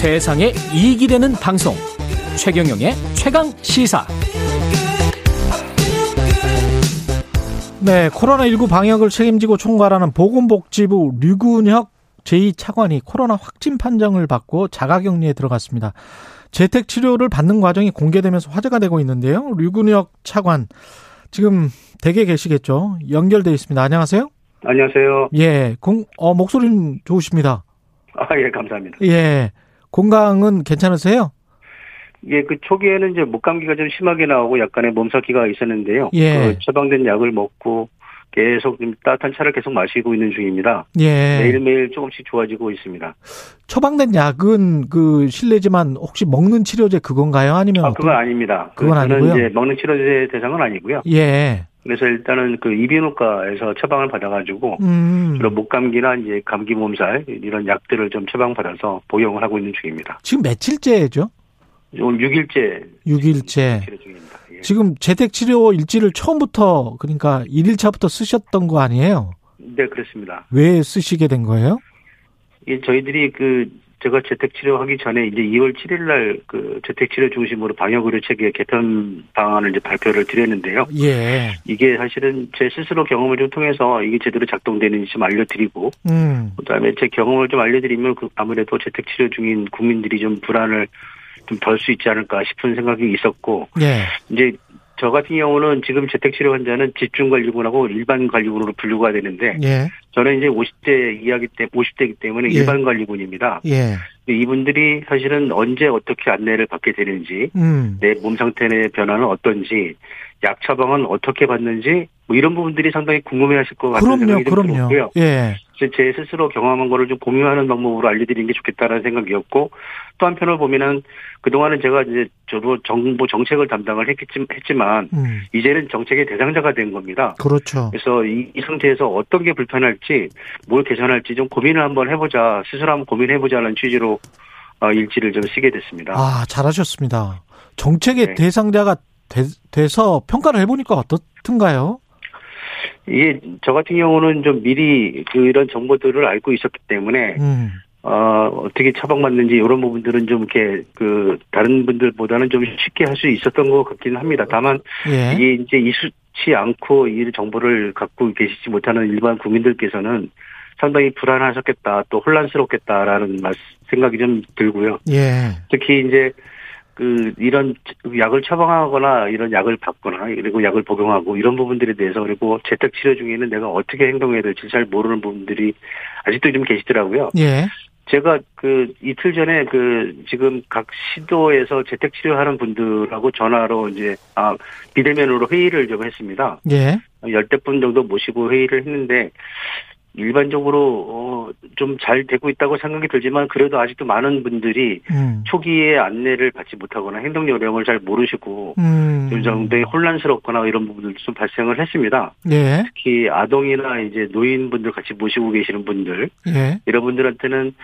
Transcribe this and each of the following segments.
세상에 이익이 되는 방송 최경영의 최강 시사 네 코로나19 방역을 책임지고 총괄하는 보건복지부 류근혁 제2차관이 코로나 확진 판정을 받고 자가격리에 들어갔습니다. 재택치료를 받는 과정이 공개되면서 화제가 되고 있는데요. 류근혁 차관 지금 댁에 계시겠죠? 연결돼 있습니다. 안녕하세요. 안녕하세요. 예, 공, 어, 목소리는 좋으십니다. 아, 예, 감사합니다. 예, 건강은 괜찮으세요? 예, 그 초기에는 이제 목감기가 좀 심하게 나오고 약간의 몸살기가 있었는데요. 예. 그 처방된 약을 먹고 계속 좀 따뜻한 차를 계속 마시고 있는 중입니다. 예. 매일매일 조금씩 좋아지고 있습니다. 처방된 약은 그 실례지만 혹시 먹는 치료제 그건가요? 아니면 아, 어떤- 그건 아닙니다. 그 그건 아니고요? 이제 먹는 치료제 대상은 아니고요. 예. 그래서 일단은 그 이비인후과에서 처방을 받아가지고 음. 주로 목감기나 이제 감기 몸살 이런 약들을 좀 처방받아서 복용을 하고 있는 중입니다. 지금 며칠째죠? 오늘 6일째 6일째. 치료 중입니다. 예. 지금 재택 치료 일지를 처음부터 그러니까 1일차부터 쓰셨던 거 아니에요? 네, 그렇습니다. 왜 쓰시게 된 거예요? 예, 저희들이 그 제가 재택 치료하기 전에 이제 2월 7일 날 그 재택 치료 중심으로 방역 의료 체계 개편 방안을 이제 발표를 드렸는데요. 예. 이게 사실은 제 스스로 경험을 좀 통해서 이게 제대로 작동되는지 좀 알려드리고 음. 그다음에 제 경험을 좀 알려드리면 그 아무래도 재택 치료 중인 국민들이 좀 불안을 좀 덜 수 있지 않을까 싶은 생각이 있었고 예. 이제 저 같은 경우는 지금 재택 치료 환자는 집중 관리군하고 일반 관리군으로 분류가 되는데 예. 저는 이제 50대 이야기 때 50대이기 때문에 예. 일반 관리군입니다. 예. 이분들이 사실은 언제 어떻게 안내를 받게 되는지, 음. 내몸 상태의 변화는 어떤지, 약 처방은 어떻게 받는지, 뭐 이런 부분들이 상당히 궁금해하실 것 같은 그럼요. 생각이 좀 그럼요. 들었고요. 예. 제 스스로 경험한 거를 좀 공유하는 방법으로 알려드리는 게 좋겠다라는 생각이었고, 또 한편으로 보면은 그동안은 제가 이제 저도 정보 정책을 담당을 했겠지, 했지만, 음. 이제는 정책의 대상자가 된 겁니다. 그렇죠. 그래서 이, 이 상태에서 어떤 게 불편할지 뭘 개선할지 좀 고민을 한번 해보자 스스로 한번 고민해보자는 취지로 어, 일지를 좀 쓰게 됐습니다. 아, 잘하셨습니다. 정책의 네. 대상자가 되, 돼서 평가를 해보니까 어떻든가요? 이게 저 같은 경우는 좀 미리 그 이런 정보들을 알고 있었기 때문에 음. 어, 어떻게 처방받는지 이런 부분들은 좀 이렇게 그 다른 분들보다는 좀 쉽게 할 수 있었던 것 같기는 합니다. 다만 예. 이게 이제 이수치 않고 이 정보를 갖고 계시지 못하는 일반 국민들께서는 상당히 불안하셨겠다 또 혼란스럽겠다라는 말- 생각이 좀 들고요. 예. 특히 이제 그 이런 약을 처방하거나 이런 약을 받거나 그리고 약을 복용하고 이런 부분들에 대해서 그리고 재택 치료 중에는 내가 어떻게 행동해야 될지 잘 모르는 부분들이 아직도 좀 계시더라고요. 예. 제가 그 이틀 전에 그 지금 각 시도에서 재택 치료하는 분들하고 전화로 이제 아 비대면으로 회의를 좀 했습니다. 예. 열대 분 정도 모시고 회의를 했는데 일반적으로 어, 좀 잘 되고 있다고 생각이 들지만 그래도 아직도 많은 분들이 음. 초기에 안내를 받지 못하거나 행동 요령을 잘 모르시고 음. 좀 상당히 혼란스럽거나 이런 부분들도 좀 발생을 했습니다. 예. 특히 아동이나 이제 노인분들 같이 모시고 계시는 분들 예. 이런 분들한테는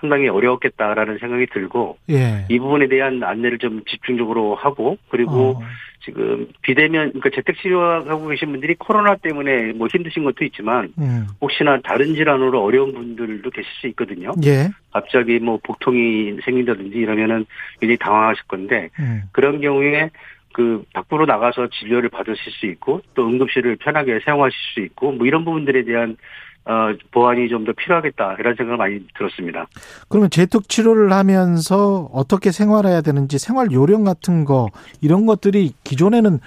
상당히 어려웠겠다라는 생각이 들고 예. 이 부분에 대한 안내를 좀 집중적으로 하고 그리고 어. 지금 비대면 그러니까 재택 치료하고 계신 분들이 코로나 때문에 뭐 힘드신 것도 있지만 음. 혹시나 다른 질환으로 어려운 분들도 계실 수 있거든요. 예. 갑자기 뭐 복통이 생긴다든지 이러면은 굉장히 당황하실 건데 음. 그런 경우에 그 밖으로 나가서 진료를 받으실 수 있고 또 응급실을 편하게 사용하실 수 있고 뭐 이런 부분들에 대한 어 보완이 좀 더 필요하겠다 이런 생각을 많이 들었습니다. 그러면 재택 치료를 하면서 어떻게 생활해야 되는지 생활 요령 같은 거 이런 것들이 기존에는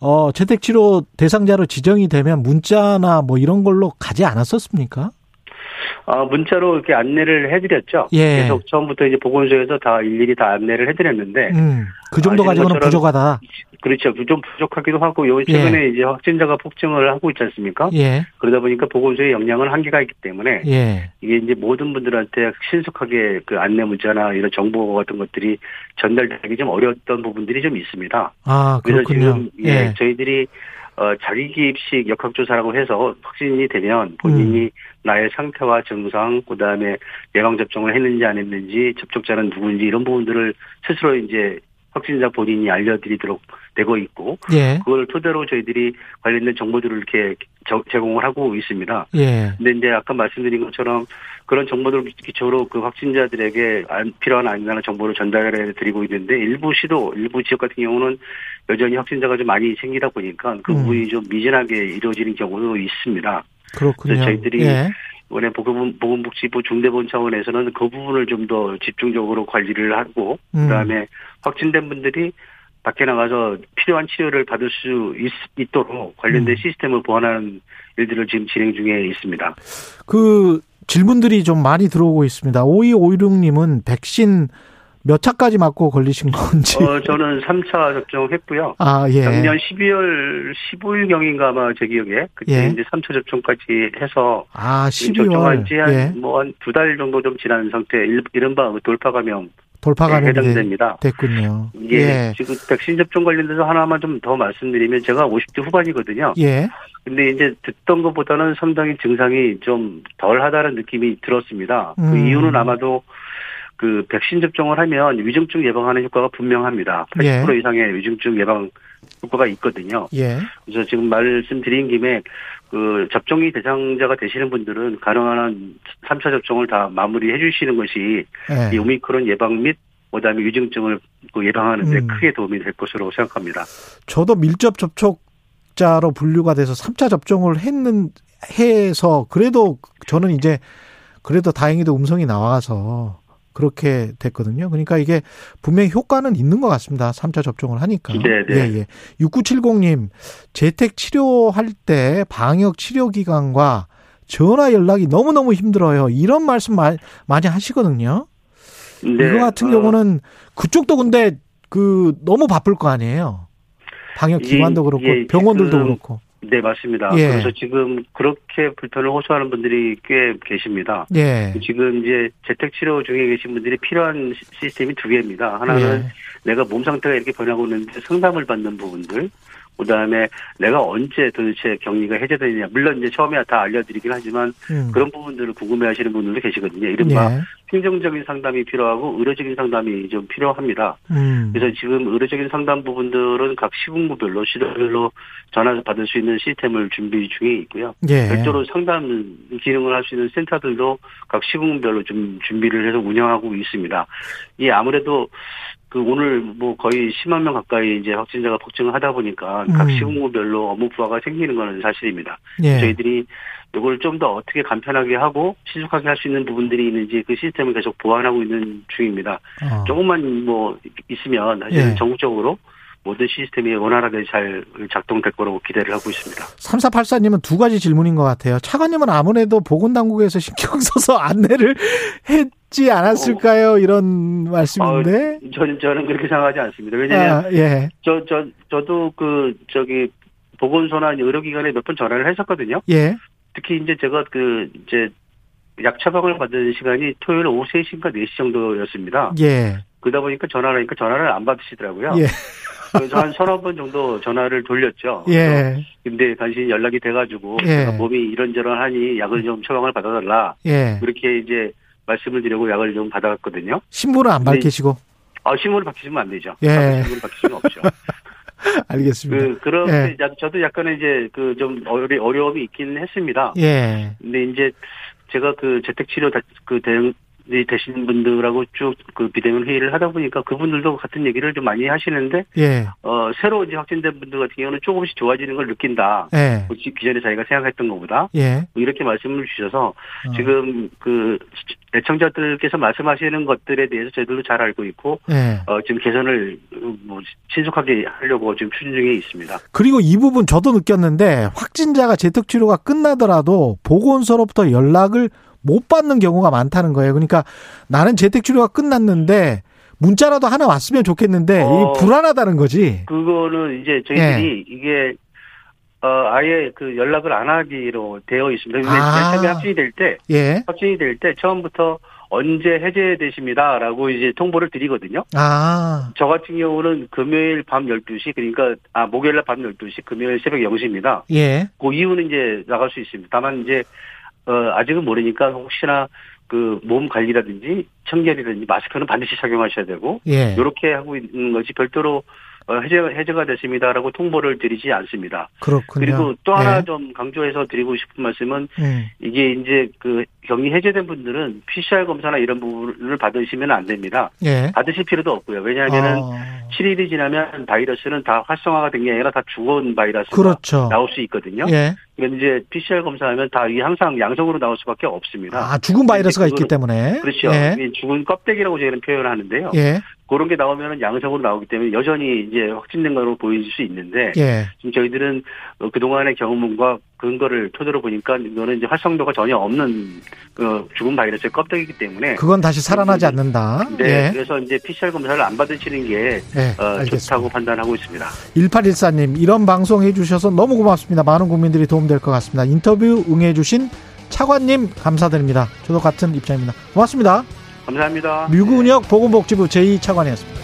어 재택 치료 대상자로 지정이 되면 문자나 뭐 이런 걸로 가지 않았었습니까? 아 문자로 이렇게 안내를 해드렸죠. 예. 계속 처음부터 이제 보건소에서 다 일일이 다 안내를 해드렸는데 음. 그 정도 가지고는 부족하다. 그렇죠. 좀 부족하기도 하고 요 최근에 이제 확진자가 폭증을 하고 있지 않습니까? 예. 그러다 보니까 보건소의 역량은 한계가 있기 때문에 예. 이게 이제 모든 분들한테 신속하게 그 안내 문자나 이런 정보 같은 것들이 전달되기 좀 어려웠던 부분들이 좀 있습니다. 아, 그래서 그렇군요. 지금 예, 저희들이 어, 자기기입식 역학조사라고 해서 확진이 되면 본인이 음. 나의 상태와 증상, 그 다음에 예방접종을 했는지 안 했는지, 접촉자는 누군지 이런 부분들을 스스로 이제 확진자 본인이 알려드리도록 되고 있고 예. 그걸 토대로 저희들이 관련된 정보들을 이렇게 제공을 하고 있습니다. 예. 근데 이제 아까 말씀드린 것처럼 그런 정보들을 기초로 그 확진자들에게 필요한 안전한 정보를 전달해 드리고 있는데 일부 시도, 일부 지역 같은 경우는 여전히 확진자가 좀 많이 생기다 보니까 그 부분이 음. 좀 미진하게 이루어지는 경우도 있습니다. 그렇군요. 저희들이 예. 이번에 보건, 보건복지부 중대본 차원에서는 그 부분을 좀 더 집중적으로 관리를 하고 음. 그다음에 확진된 분들이 밖에 나가서 필요한 치료를 받을 수 있, 도록 관련된 음. 시스템을 보완하는 일들을 지금 진행 중에 있습니다. 그 질문들이 좀 많이 들어오고 있습니다. 5256님은 백신 몇 차까지 맞고 걸리신 건지. 어, 저는 3차 접종했고요. 아, 예. 작년 12월 15일 경인가 아마 제 기억에 그때 예. 이제 3차 접종까지 해서 아, 12월 접종한 지한 예. 뭐한 두달 정도 좀 지난 상태 이른바 돌파 감염 돌파 감염이 해당됩니다. 됐군요. 예, 예. 지금 백신 접종 관련돼서 하나만 좀 더 말씀드리면 제가 50대 후반이거든요. 예. 근데 이제 듣던 것보다는 상당히 증상이 좀 덜하다는 느낌이 들었습니다. 그 음. 그 이유는 아마도 그 백신 접종을 하면 위중증 예방하는 효과가 분명합니다. 80% 예. 이상의 위중증 예방 효과가 있거든요. 예. 그래서 지금 말씀드린 김에 그 접종이 대상자가 되시는 분들은 가능한 한 3차 접종을 다 마무리해 주시는 것이 예. 이 오미크론 예방 및 그다음에 위중증을 그 예방하는 데 음. 크게 도움이 될 것으로 생각합니다. 저도 밀접 접촉자로 분류가 돼서 3차 접종을 했는 해서 그래도 저는 이제 그래도 다행히도 음성이 나와서 그렇게 됐거든요. 그러니까 이게 분명히 효과는 있는 것 같습니다. 3차 접종을 하니까. 네, 네. 예, 예. 6970님, 재택 치료할 때 방역 치료 기관과 전화 연락이 너무너무 힘들어요. 이런 말씀 많이 하시거든요. 네. 이거 같은 어. 경우는 그쪽도 근데 그 너무 바쁠 거 아니에요. 방역 기관도 그렇고 예, 병원들도 그렇고. 네, 맞습니다. 예. 그래서 지금 그렇게 불편을 호소하는 분들이 꽤 계십니다. 예. 지금 이제 재택치료 중에 계신 분들이 필요한 시스템이 두 개입니다. 하나는 예. 내가 몸 상태가 이렇게 변하고 있는데 상담을 받는 부분들. 그 다음에 내가 언제 도대체 격리가 해제되느냐. 물론 이제 처음에 다 알려드리긴 하지만 음. 그런 부분들을 궁금해 하시는 분들도 계시거든요. 이른바 예. 행정적인 상담이 필요하고 의료적인 상담이 좀 필요합니다. 음. 그래서 지금 의료적인 상담 부분들은 각 시군구별로 시도별로 전화 받을 수 있는 시스템을 준비 중에 있고요. 예. 별도로 상담 기능을 할 수 있는 센터들도 각 시군별로 좀 준비를 해서 운영하고 있습니다. 이 아무래도 그 오늘 뭐 거의 10만 명 가까이 이제 확진자가 폭증을 하다 보니까 음. 각 시군구별로 업무 부하가 생기는 것은 사실입니다. 예. 저희들이 이걸 좀 더 어떻게 간편하게 하고 신속하게 할 수 있는 부분들이 있는지 그 시스템을 계속 보완하고 있는 중입니다. 어. 조금만 뭐 있으면 예. 전국적으로 모든 시스템이 원활하게 잘 작동될 거라고 기대를 하고 있습니다. 3484님은 두 가지 질문인 것 같아요. 차관님은 아무래도 보건당국에서 신경 써서 안내를 했지 않았을까요? 어. 이런 말씀인데. 어, 저는, 저는 그렇게 생각하지 않습니다. 왜냐하면, 아, 예. 저, 저, 저도 그, 저기, 보건소나 의료기관에 몇 번 전화를 했었거든요. 예. 특히 이제 제가 그, 이제, 약 처방을 받은 시간이 토요일 오후 3시인가 4시 정도였습니다. 예. 그러다 보니까 전화를 하니까 전화를 안 받으시더라고요. 예. 그래서 한 서너 번 정도 전화를 돌렸죠. 예. 근데 간신히 연락이 돼가지고 예. 몸이 이런저런 하니 약을 좀 처방을 받아달라. 예. 그렇게 이제 말씀을 드리고 약을 좀 받아갔거든요. 신분을 안 밝히시고? 아, 신분을 밝히시면 안 되죠. 예. 신분을 수는 없죠. 알겠습니다. 그, 그런, 예. 저도 약간의 이제 그 좀 어려움이 있긴 했습니다. 예. 근데 이제 제가 그 재택치료 그 대응, 되신 분들하고 쭉 그 비대면 회의를 하다 보니까 그분들도 같은 얘기를 좀 많이 하시는데 예. 어 새로 이제 확진된 분들 같은 경우는 조금씩 좋아지는 걸 느낀다. 예. 뭐 기존에 자기가 생각했던 것보다 예. 뭐 이렇게 말씀을 주셔서 어. 지금 그 애청자들께서 말씀하시는 것들에 대해서 저희들도 잘 알고 있고 예. 어 지금 개선을 뭐 신속하게 하려고 지금 추진 중에 있습니다. 그리고 이 부분 저도 느꼈는데 확진자가 재택 치료가 끝나더라도 보건소로부터 연락을 못 받는 경우가 많다는 거예요. 그러니까 나는 재택 치료가 끝났는데 문자라도 하나 왔으면 좋겠는데 어, 불안하다는 거지. 그거는 이제 저희들이 예. 이게 어 아예 그 연락을 안 하기로 되어 있습니다. 아. 처음에 확진이 될 때, 예. 확진이 될 때 처음부터 언제 해제되십니다라고 이제 통보를 드리거든요. 아. 저 같은 경우는 금요일 밤 12시 그러니까 아 목요일 날밤 12시 금요일 새벽 0시입니다. 예. 그 이후는 이제 나갈 수 있습니다. 다만 이제 어, 아직은 모르니까 혹시나 그 몸 관리라든지 청결이라든지 마스크는 반드시 착용하셔야 되고 예. 이렇게 하고 있는 것이 별도로 어, 해제, 해제가 됐습니다라고 통보를 드리지 않습니다. 그렇군요. 그리고 또 하나 예. 좀 강조해서 드리고 싶은 말씀은 음. 이게 이제 그 격리 해제된 분들은 PCR 검사나 이런 부분을 받으시면 안 됩니다. 예. 받으실 필요도 없고요. 왜냐하면은 어, 7일이 지나면 바이러스는 다 활성화가 된 게 아니라 다 죽어온 바이러스가 그렇죠. 나올 수 있거든요. 예. 그러니까 이제 PCR 검사하면 다 이게 항상 양성으로 나올 수밖에 없습니다. 아, 죽은 바이러스가 있기 그거는- 때문에. 그렇죠. 예. 죽은 껍데기라고 저희는 표현을 하는데요. 예. 그런 게 나오면 양성으로 나오기 때문에 여전히 이제 확진된 거로 보일 수 있는데 예. 지금 저희들은 어, 그동안의 경험과 근거를 토대로 보니까 이거는 이제 활성도가 전혀 없는 그 죽은 바이러스의 껍데기이기 때문에 그건 다시 살아나지 않는다. 네, 예. 그래서 이제 PCR 검사를 안 받으시는 게 예. 어. 좋다고 판단하고 있습니다. 1814님, 이런 방송 해주셔서 너무 고맙습니다. 많은 국민들이 도움될 것 같습니다. 인터뷰 응해주신 차관님 감사드립니다. 저도 같은 입장입니다. 고맙습니다. 감사합니다. 류근혁 보건복지부 제2차관이었습니다.